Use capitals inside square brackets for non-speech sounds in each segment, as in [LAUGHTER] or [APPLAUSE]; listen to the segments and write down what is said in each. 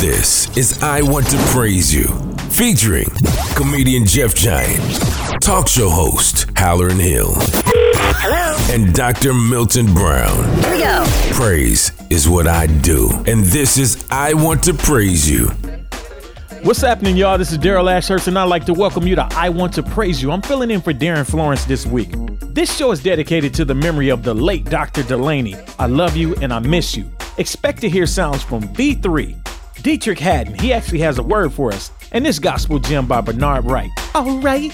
This is I Want to Praise You, featuring comedian Jeff Giant, talk show host Hallerin Hill, Hello. and Dr. Milton Brown. Here we go. Praise is what I do, and this is I Want to Praise You. What's happening, y'all? This is Daryle Ashurst, and I'd like to welcome you to I Want to Praise You. I'm filling in for Darin Florence this week. This show is dedicated to the memory of the late Dr. Delaney. I love you and I miss you. Expect to hear sounds from V3. Dietrich Haddon, he actually has a word for us, and this gospel gem by Bernard Wright. All right.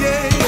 Yeah, yeah.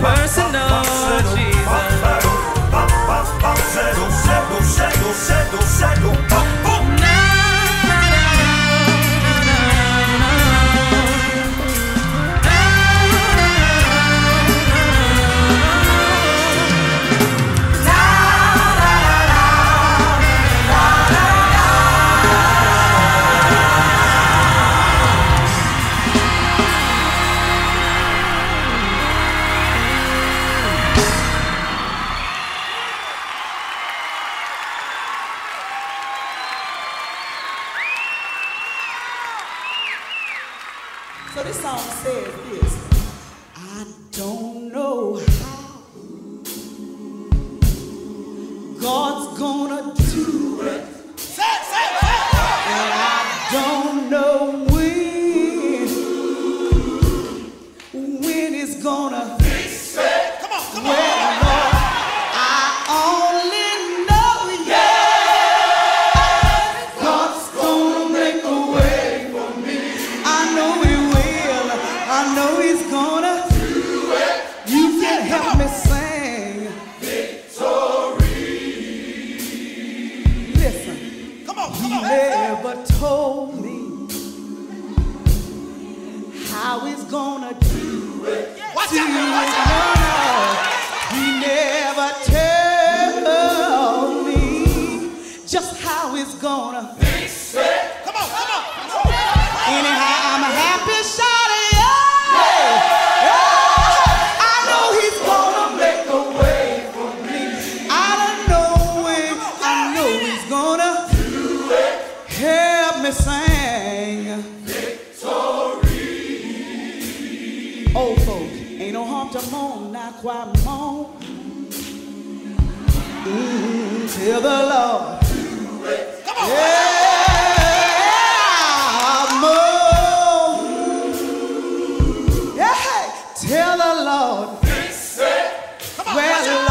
moan. The Lord. Well, Lord,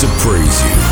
to praise you.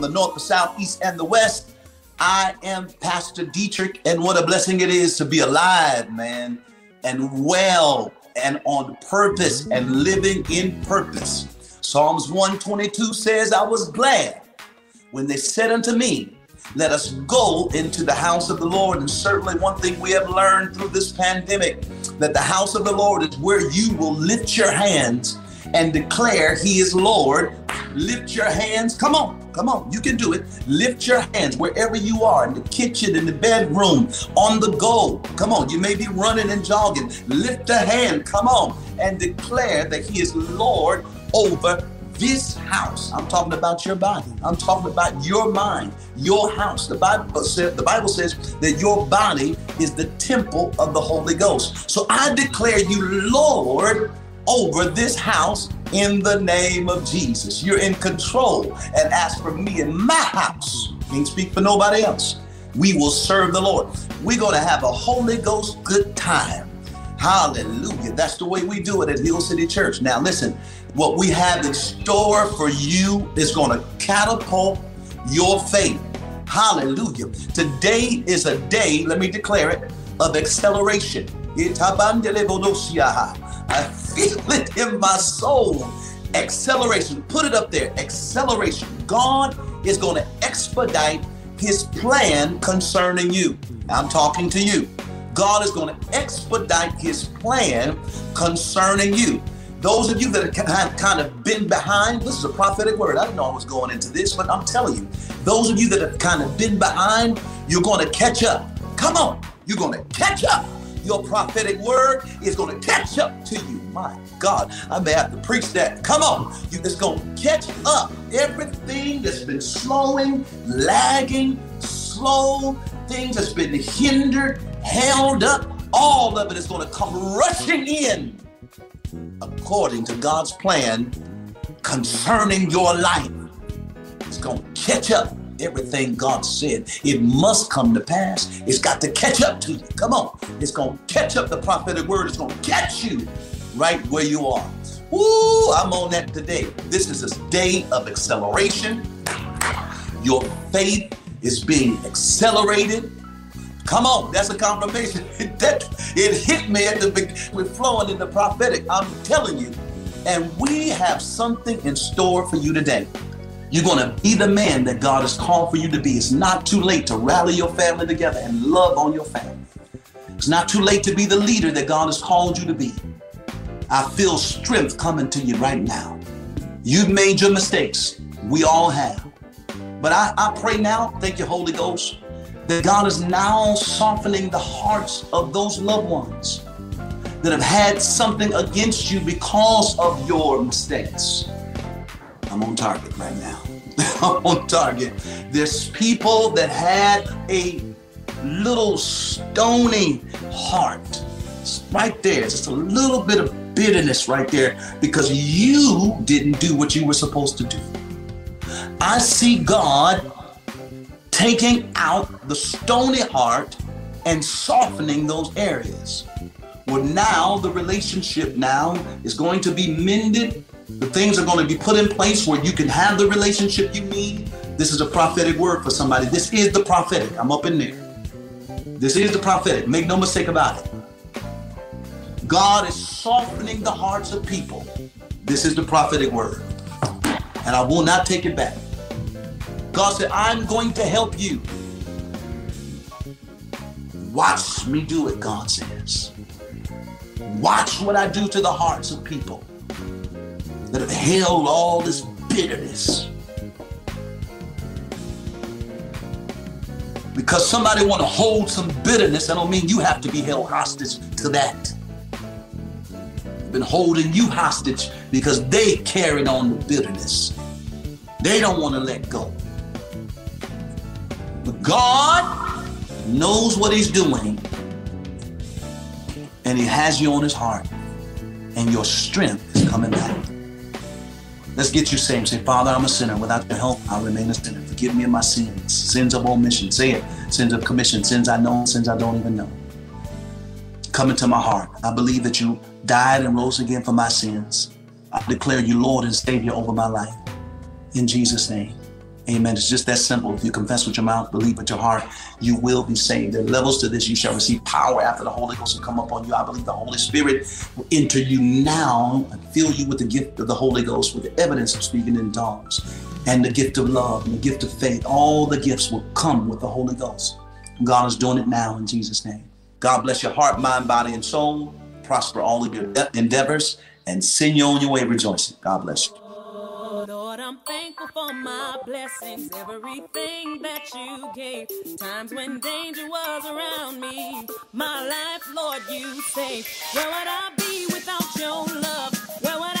From the north, the south, east, and the west. I am Pastor Dietrich, and what a blessing it is to be alive, man, and well, and on purpose, and living in purpose. Psalms 122 says, I was glad when they said unto me, Let us go into the house of the Lord. And certainly, one thing we have learned through this pandemic that the house of the Lord is where you will lift your hands and declare He is Lord. Lift your hands. Come on, come on. You can do it. Lift your hands wherever you are in the kitchen, in the bedroom, on the go. Come on. You may be running and jogging. Lift a hand. Come on and declare that He is Lord over this house. I'm talking about your body. I'm talking about your mind, your house. The Bible the Bible says that your body is the temple of the Holy Ghost. So I declare you Lord over this house in the name of Jesus. You're in control. And as for me and my house, can't speak for nobody else. We will serve the Lord. We're going to have a Holy Ghost good time. Hallelujah. That's the way we do it at Hill City Church. Now, listen, what we have in store for you is going to catapult your faith. Hallelujah. Today is a day, let me declare it, of acceleration. I feel it in my soul. Acceleration. Put it up there. Acceleration. God is going to expedite his plan concerning you. I'm talking to you. God is going to expedite his plan concerning you. Those of you that have kind of been behind, this is a prophetic word. I didn't know I was going into this, but I'm telling you, those of you that have kind of been behind, you're going to catch up. Come on, you're going to catch up. Your prophetic word is going to catch up to you. My God, I may have to preach that. Come on, it's going to catch up. Everything that's been slowing, lagging, slow, things that's been hindered, held up, all of it is going to come rushing in according to God's plan concerning your life. It's going to catch up everything God said. It must come to pass. It's got to catch up to you. Come on. It's going to catch up the prophetic word. It's going to catch you right where you are. Woo, I'm on that today. This is a day of acceleration. Your faith is being accelerated. Come on, that's a confirmation. [LAUGHS] that it hit me at the we're flowing in the prophetic. I'm telling you. And we have something in store for you today. You're going to be the man that God has called for you to be. It's not too late to rally your family together and love on your family. It's not too late to be the leader that God has called you to be. I feel strength coming to you right now. You've made your mistakes. We all have. But I, I pray now, thank you, Holy Ghost, that God is now softening the hearts of those loved ones that have had something against you because of your mistakes. I'm on target right now. [LAUGHS] I'm on target. There's people that had a little stony heart. It's right there. Just a little bit of bitterness right there because you didn't do what you were supposed to do. I see God taking out the stony heart and softening those areas. Well, now the relationship now is going to be mended. The things are going to be put in place where you can have the relationship you need. This is a prophetic word for somebody. This is the prophetic. I'm up in there. This is the prophetic. Make no mistake about it. God is softening the hearts of people. This is the prophetic word. And I will not take it back. God said, I'm going to help you. Watch me do it, God says. Watch what I do to the hearts of people that have held all this bitterness. Because somebody want to hold some bitterness, I don't mean you have to be held hostage to that been holding you hostage because they carried on the bitterness. They don't want to let go. But God knows what He's doing, and He has you on His heart, and your strength is coming back. Let's get you saved. Say, Father, I'm a sinner. Without your help, I'll remain a sinner. Forgive me of my sins, sins of omission. Say it. Sins of commission, sins I know, sins I don't even know. Come into my heart. I believe that you died and rose again for my sins. I declare you Lord and Savior over my life. In Jesus' name. Amen. It's just that simple. If you confess with your mouth, believe with your heart, you will be saved. There are levels to this. You shall receive power after the Holy Ghost will come upon you. I believe the Holy Spirit will enter you now and fill you with the gift of the Holy Ghost, with the evidence of speaking in tongues, and the gift of love and the gift of faith. All the gifts will come with the Holy Ghost. God is doing it now in Jesus' name. God bless your heart, mind, body, and soul prosper all of your endeavors, and send you on your way rejoicing. God bless you. Lord, I'm thankful for my blessings, everything that you gave. Times when danger was around me, my life, Lord, you saved. Where would I be without your love? Where would I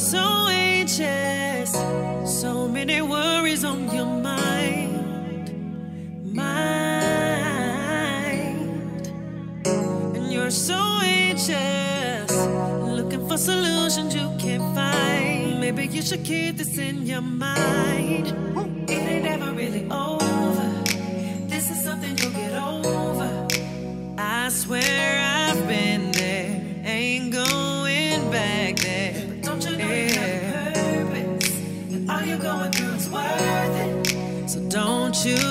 so anxious, so many worries on your mind, mind. And you're so anxious, looking for solutions you can't find. Maybe you should keep this in your mind. It ain't ever really over. This is something you'll get over. I swear. I you.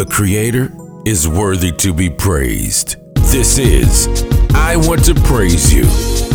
The Creator is worthy to be praised. This is I Want to Praise You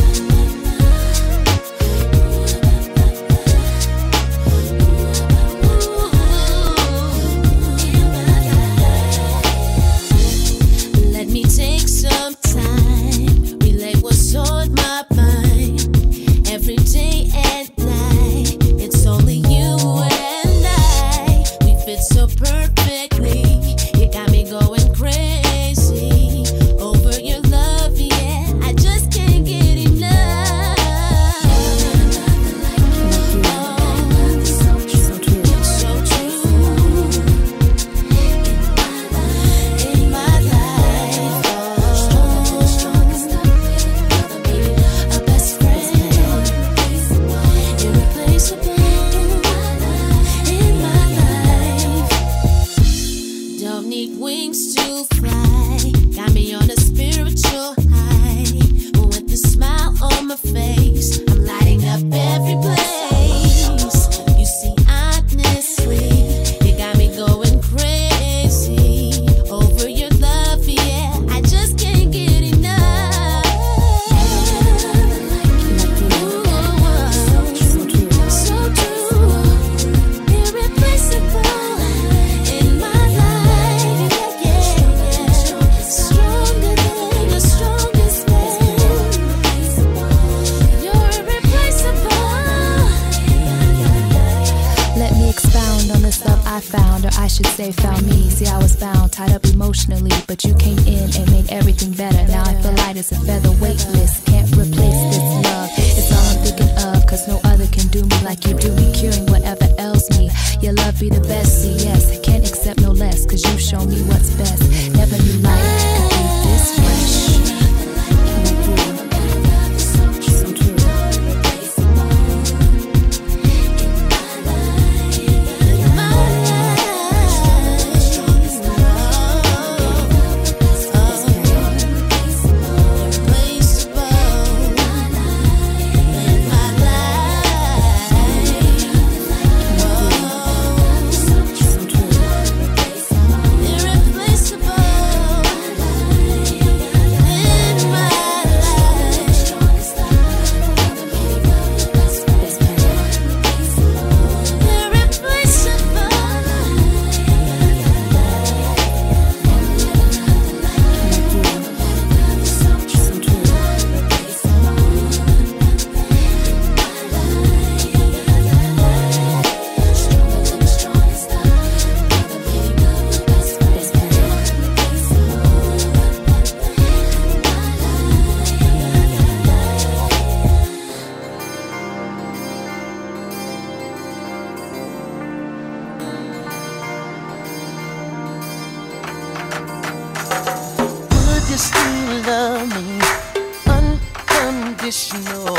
unconditional.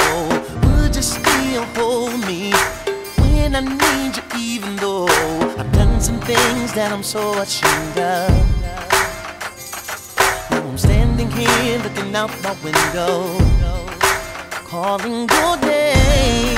Would you still hold me when I need you, even though I've done some things that I'm so ashamed of? Now I'm standing here looking out my window, calling your name.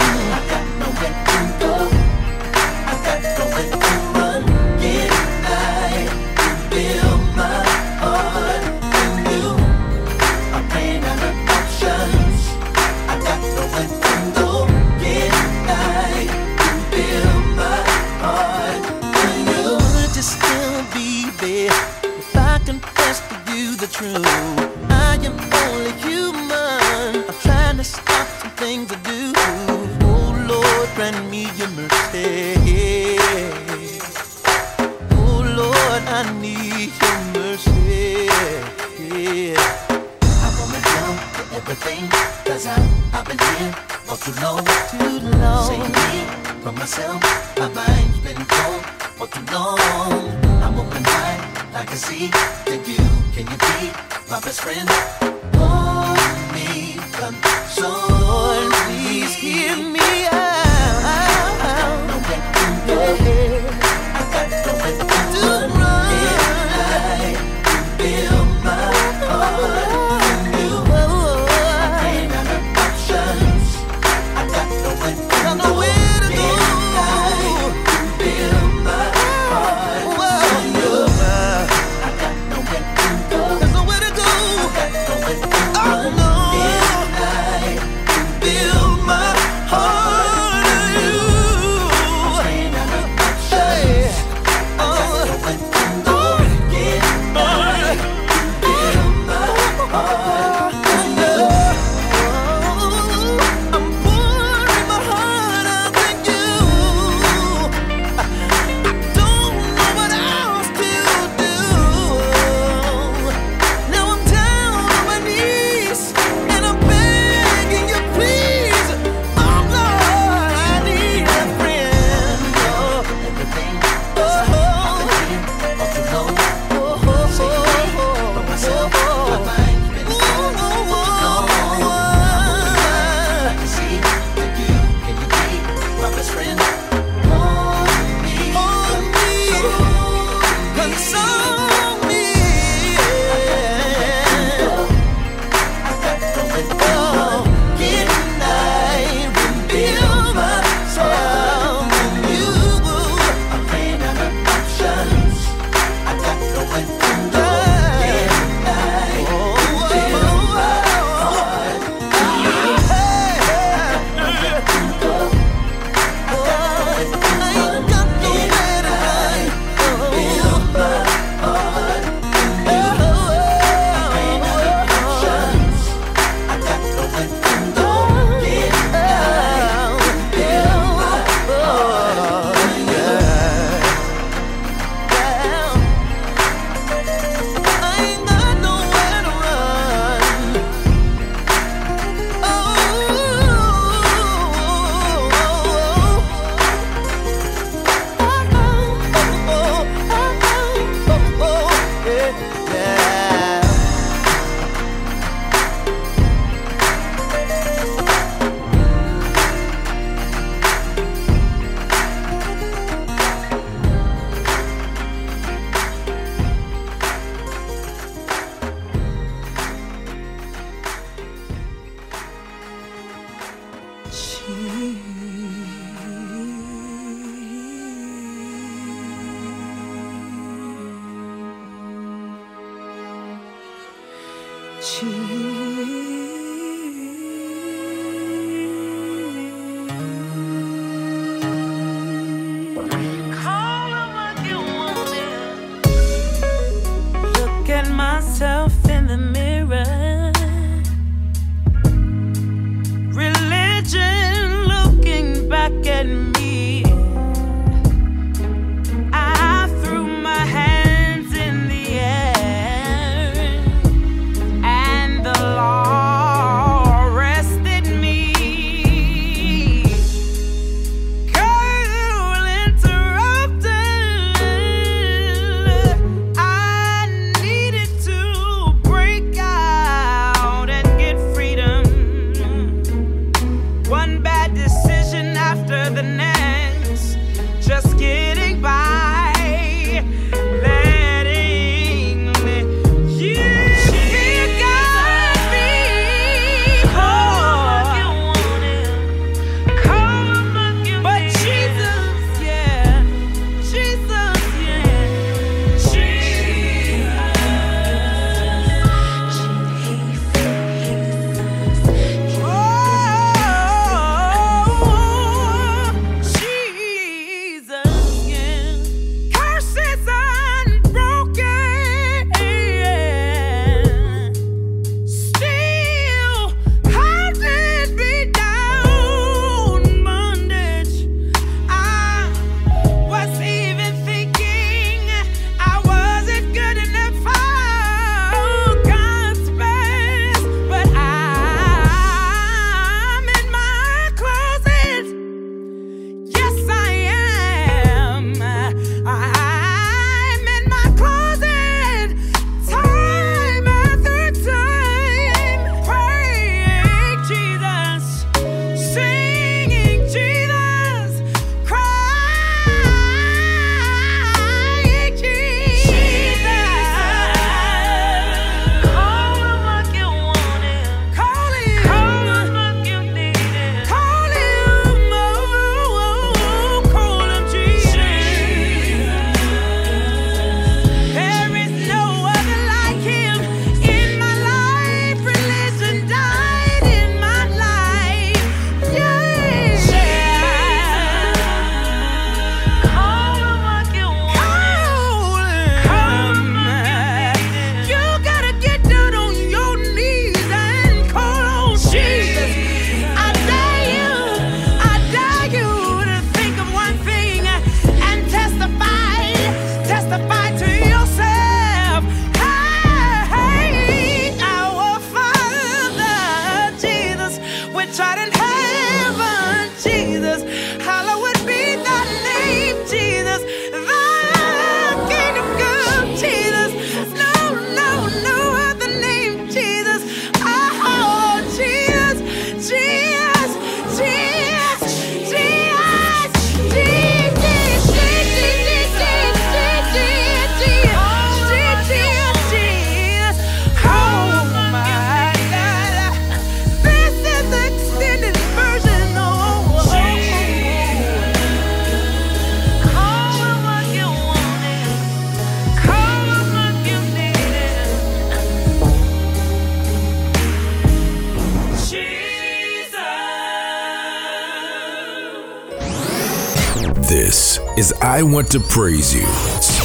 I Want to Praise You.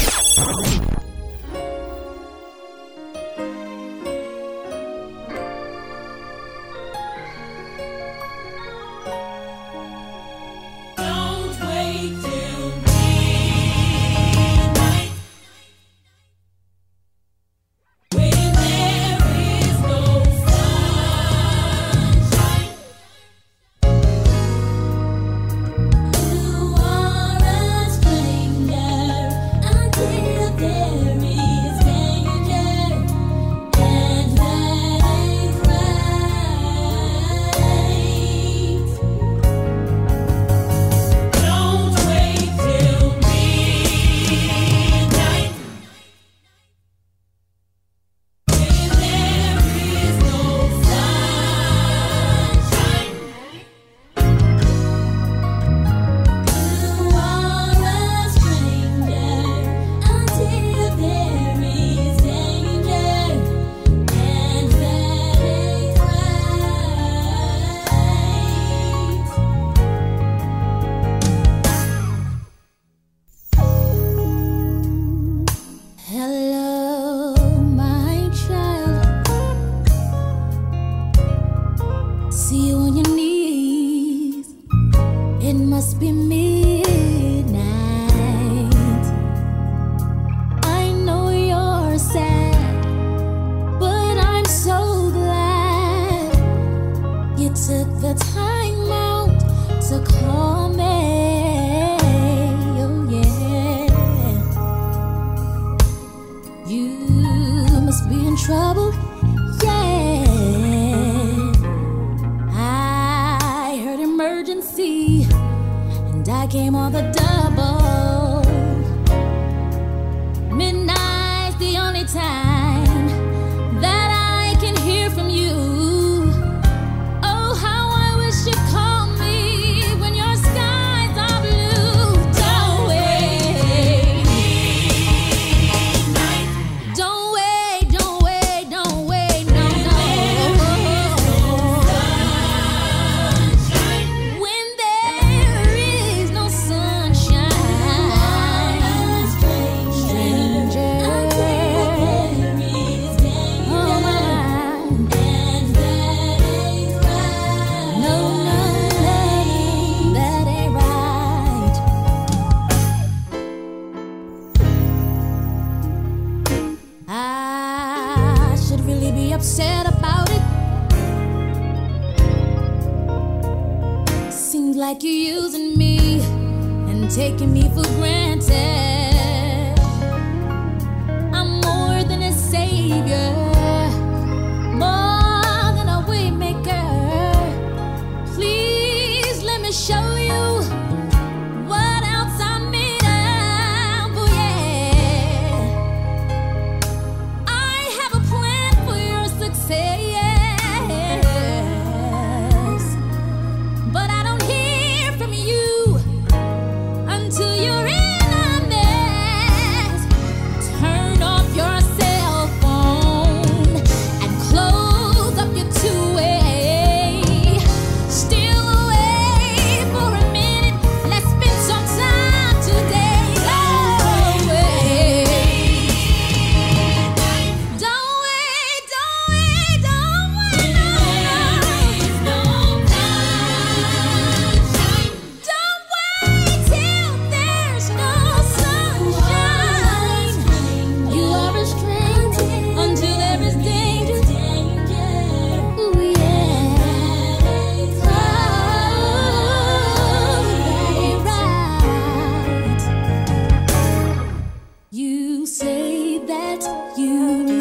You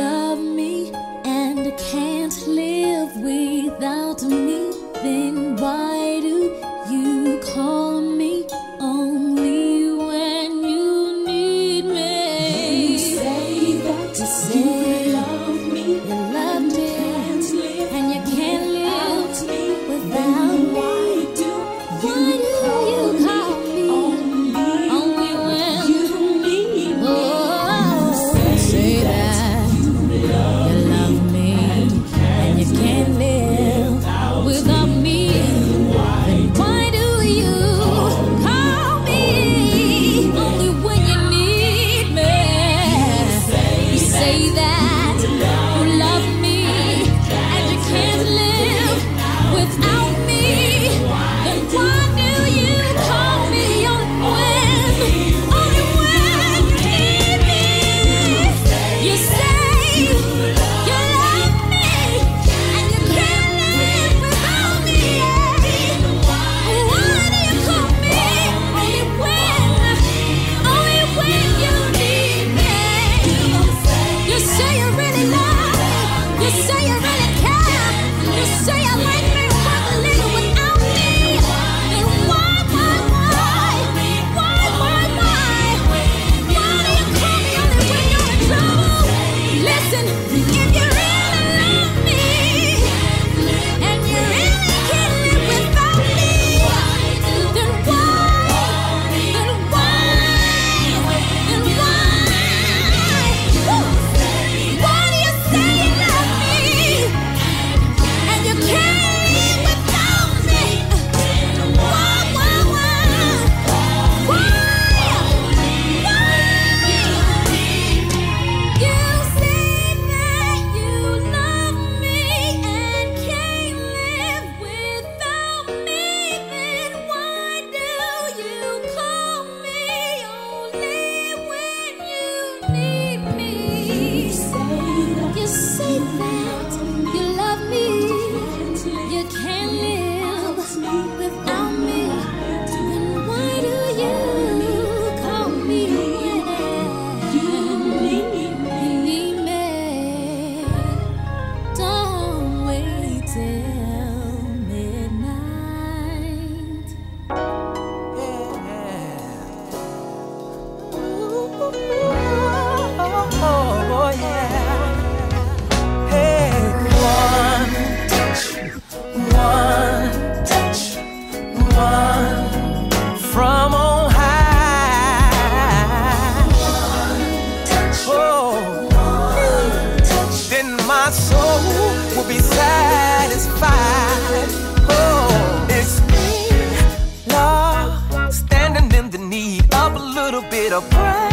a prayer.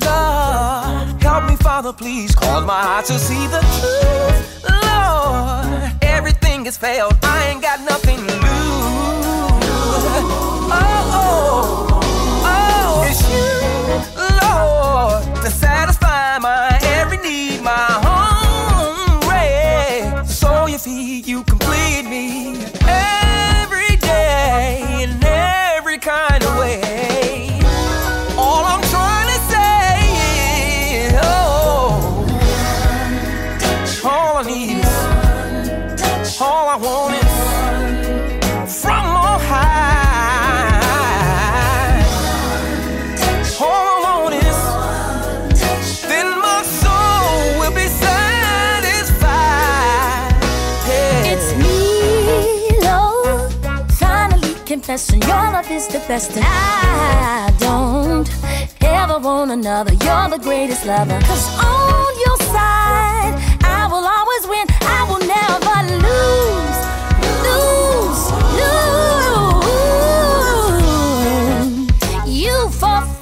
Lord, help me, Father, please cause my heart to see the truth. Lord, everything has failed. I ain't got nothing to lose. Oh, oh, oh, it's you, Lord, to satisfy my every need, my hungry. So if He, you can. and Your love is the best, and I don't ever want another. You're the greatest lover. Cause on your side, I will always win. I will never lose, lose, lose. You for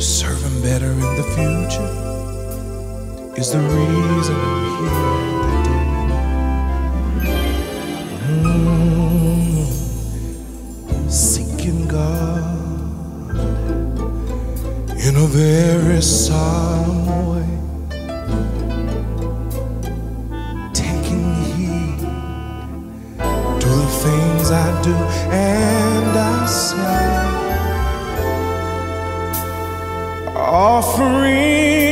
serve Him better in the future is the reason I'm here mm-hmm. Seeking God in a very solemn way. Taking heed to the things I do and I say. offering.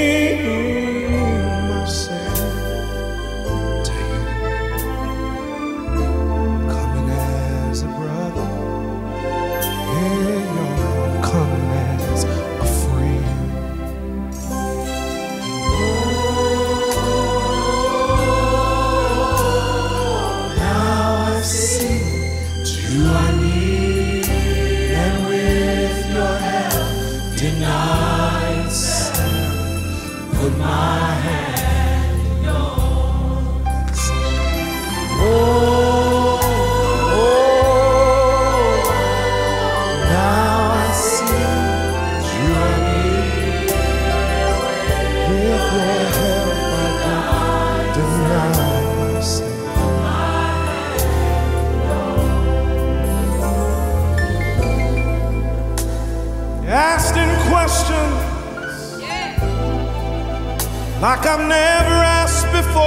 I've never asked before.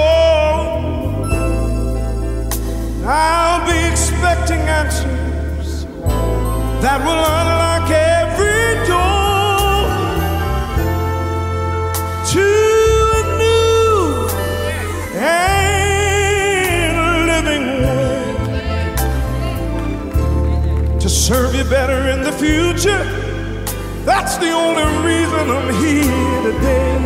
I'll be expecting answers that will unlock every door to a new and living way to serve you better in the future. That's the only reason I'm here today.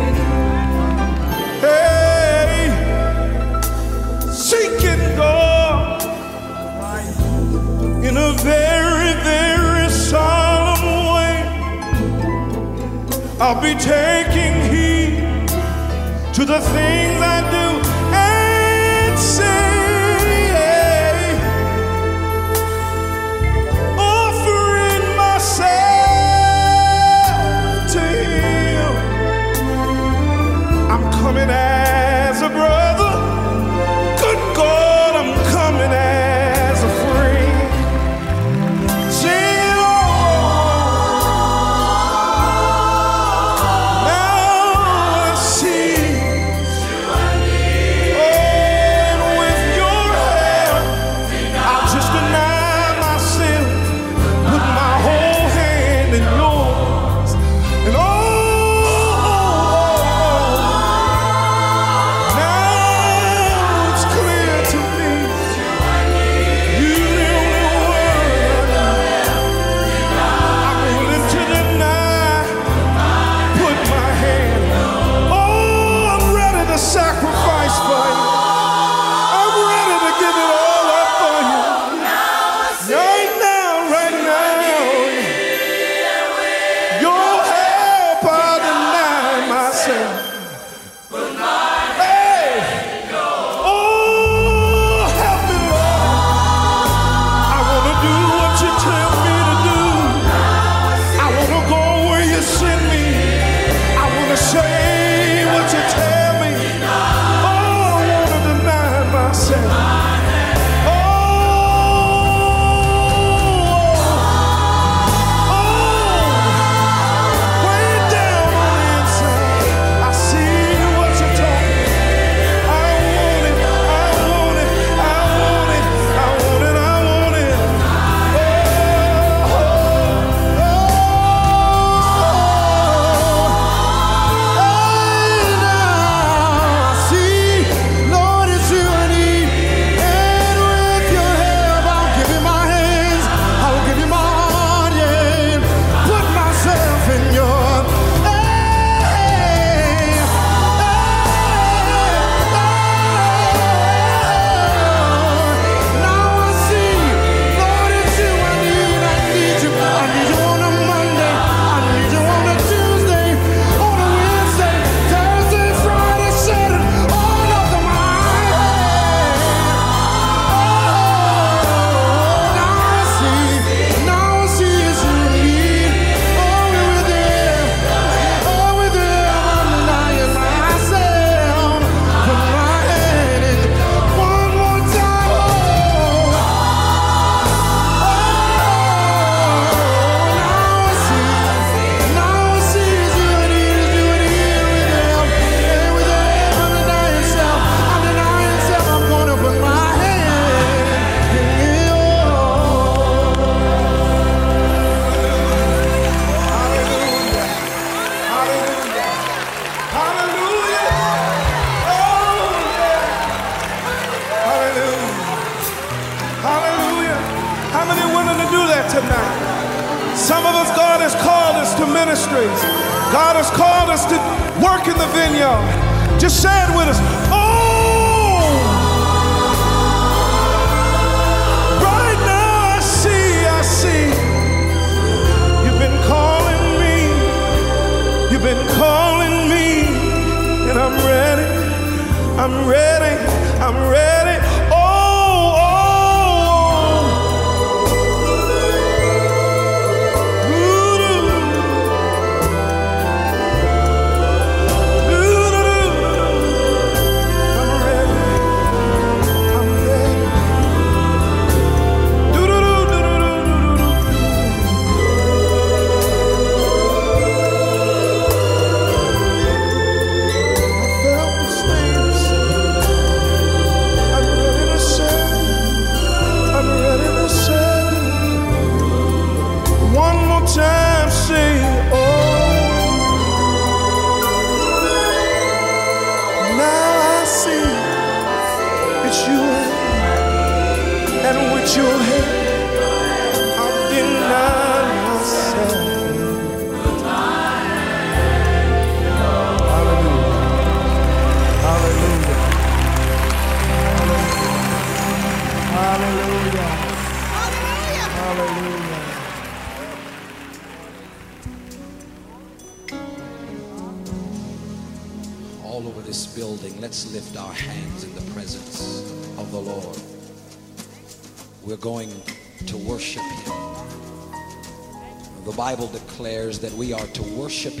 I'll be taking heed to the things I do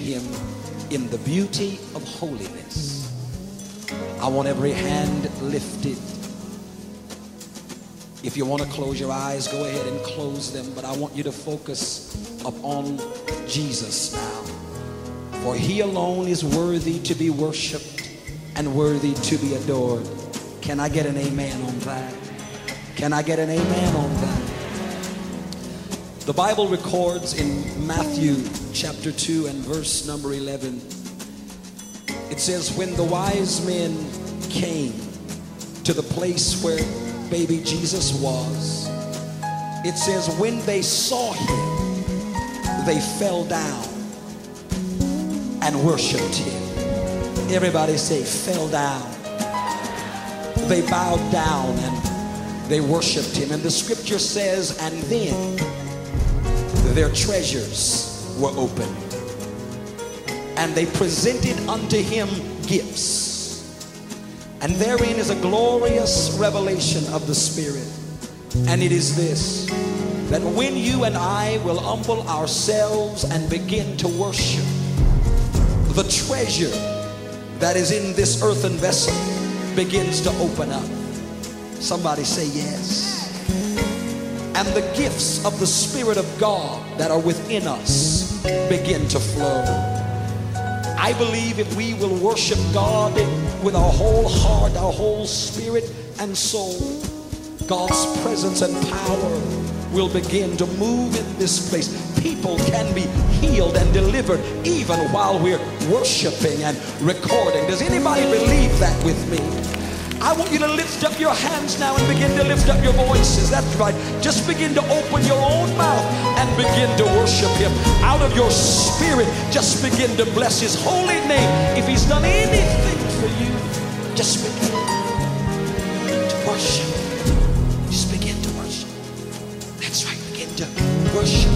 Him in the beauty of holiness. I want every hand lifted. If you want to close your eyes, go ahead and close them, but I want you to focus upon Jesus now. For he alone is worthy to be worshiped and worthy to be adored. Can I get an amen on that? Can I get an amen on that? The Bible records in Matthew chapter 2 and verse number 11. It says, When the wise men came to the place where baby Jesus was, it says, When they saw him, they fell down and worshiped him. Everybody say, fell down. They bowed down and they worshiped him. And the scripture says, and then their treasures were opened. And they presented unto him gifts. And therein is a glorious revelation of the Spirit. And it is this that when you and I will humble ourselves and begin to worship, the treasure that is in this earthen vessel begins to open up. Somebody say yes. And the gifts of the Spirit of God that are within us begin to flow. I believe if we will worship God with our whole heart, our whole spirit and soul, God's presence and power will begin to move in this place. People can be healed and delivered even while we're worshiping and recording. Does anybody believe that with me? I want you to lift up your hands now and begin to lift up your voices. That's right. Just begin to open your own mouth and begin to worship Him. Out of your spirit, just begin to bless His holy name. If He's done anything for you, just begin to worship. Just begin to worship. That's right. Begin to worship.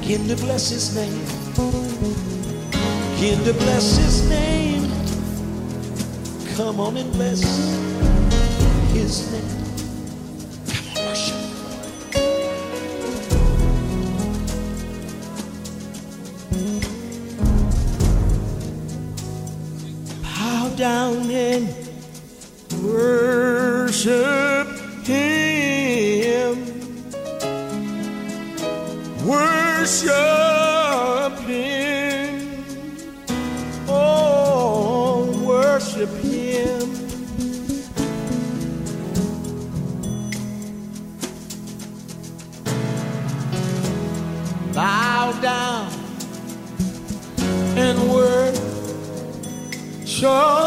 Begin to bless His name. Begin to bless His name. Come on and bless his name. Come on, worship. Bow down and worship him. Worship him.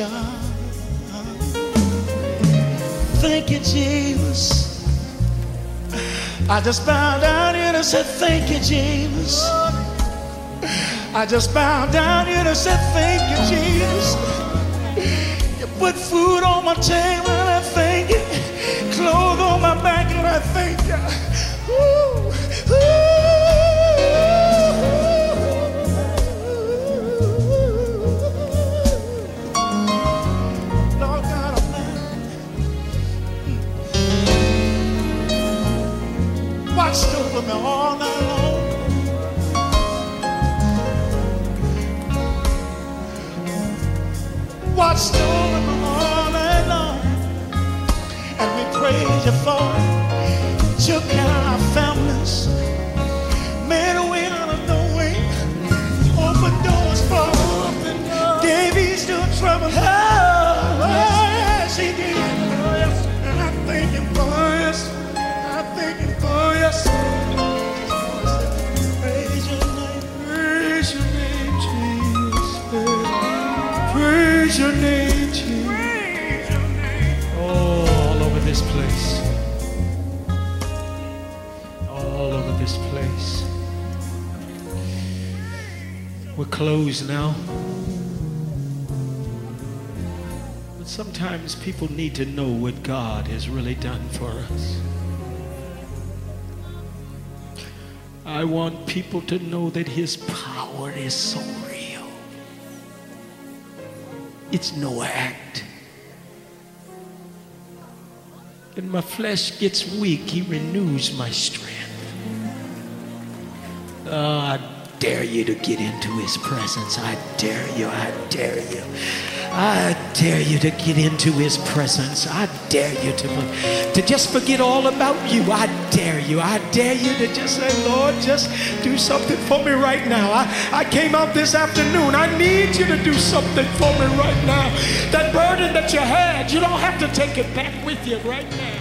Are. Thank you, Jesus. I just bowed down here and said, Thank you, Jesus. I just bowed down here and said, Thank you, Jesus. You put food on my table and thank you. Clothes on my back it. Took our families. We're now. But sometimes people need to know what God has really done for us. I want people to know that His power is so real. It's no act. And my flesh gets weak, He renews my strength. Dare you to get into His presence. I dare you. I dare you. I dare you to get into His presence. I dare you to, to just forget all about you. I dare you. I dare you to just say, Lord, just do something for me right now. I, I came out this afternoon. I need you to do something for me right now. That burden that you had, you don't have to take it back with you right now.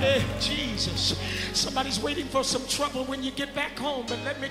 Hey, Jesus. Somebody's waiting for some trouble when you get back home, but let me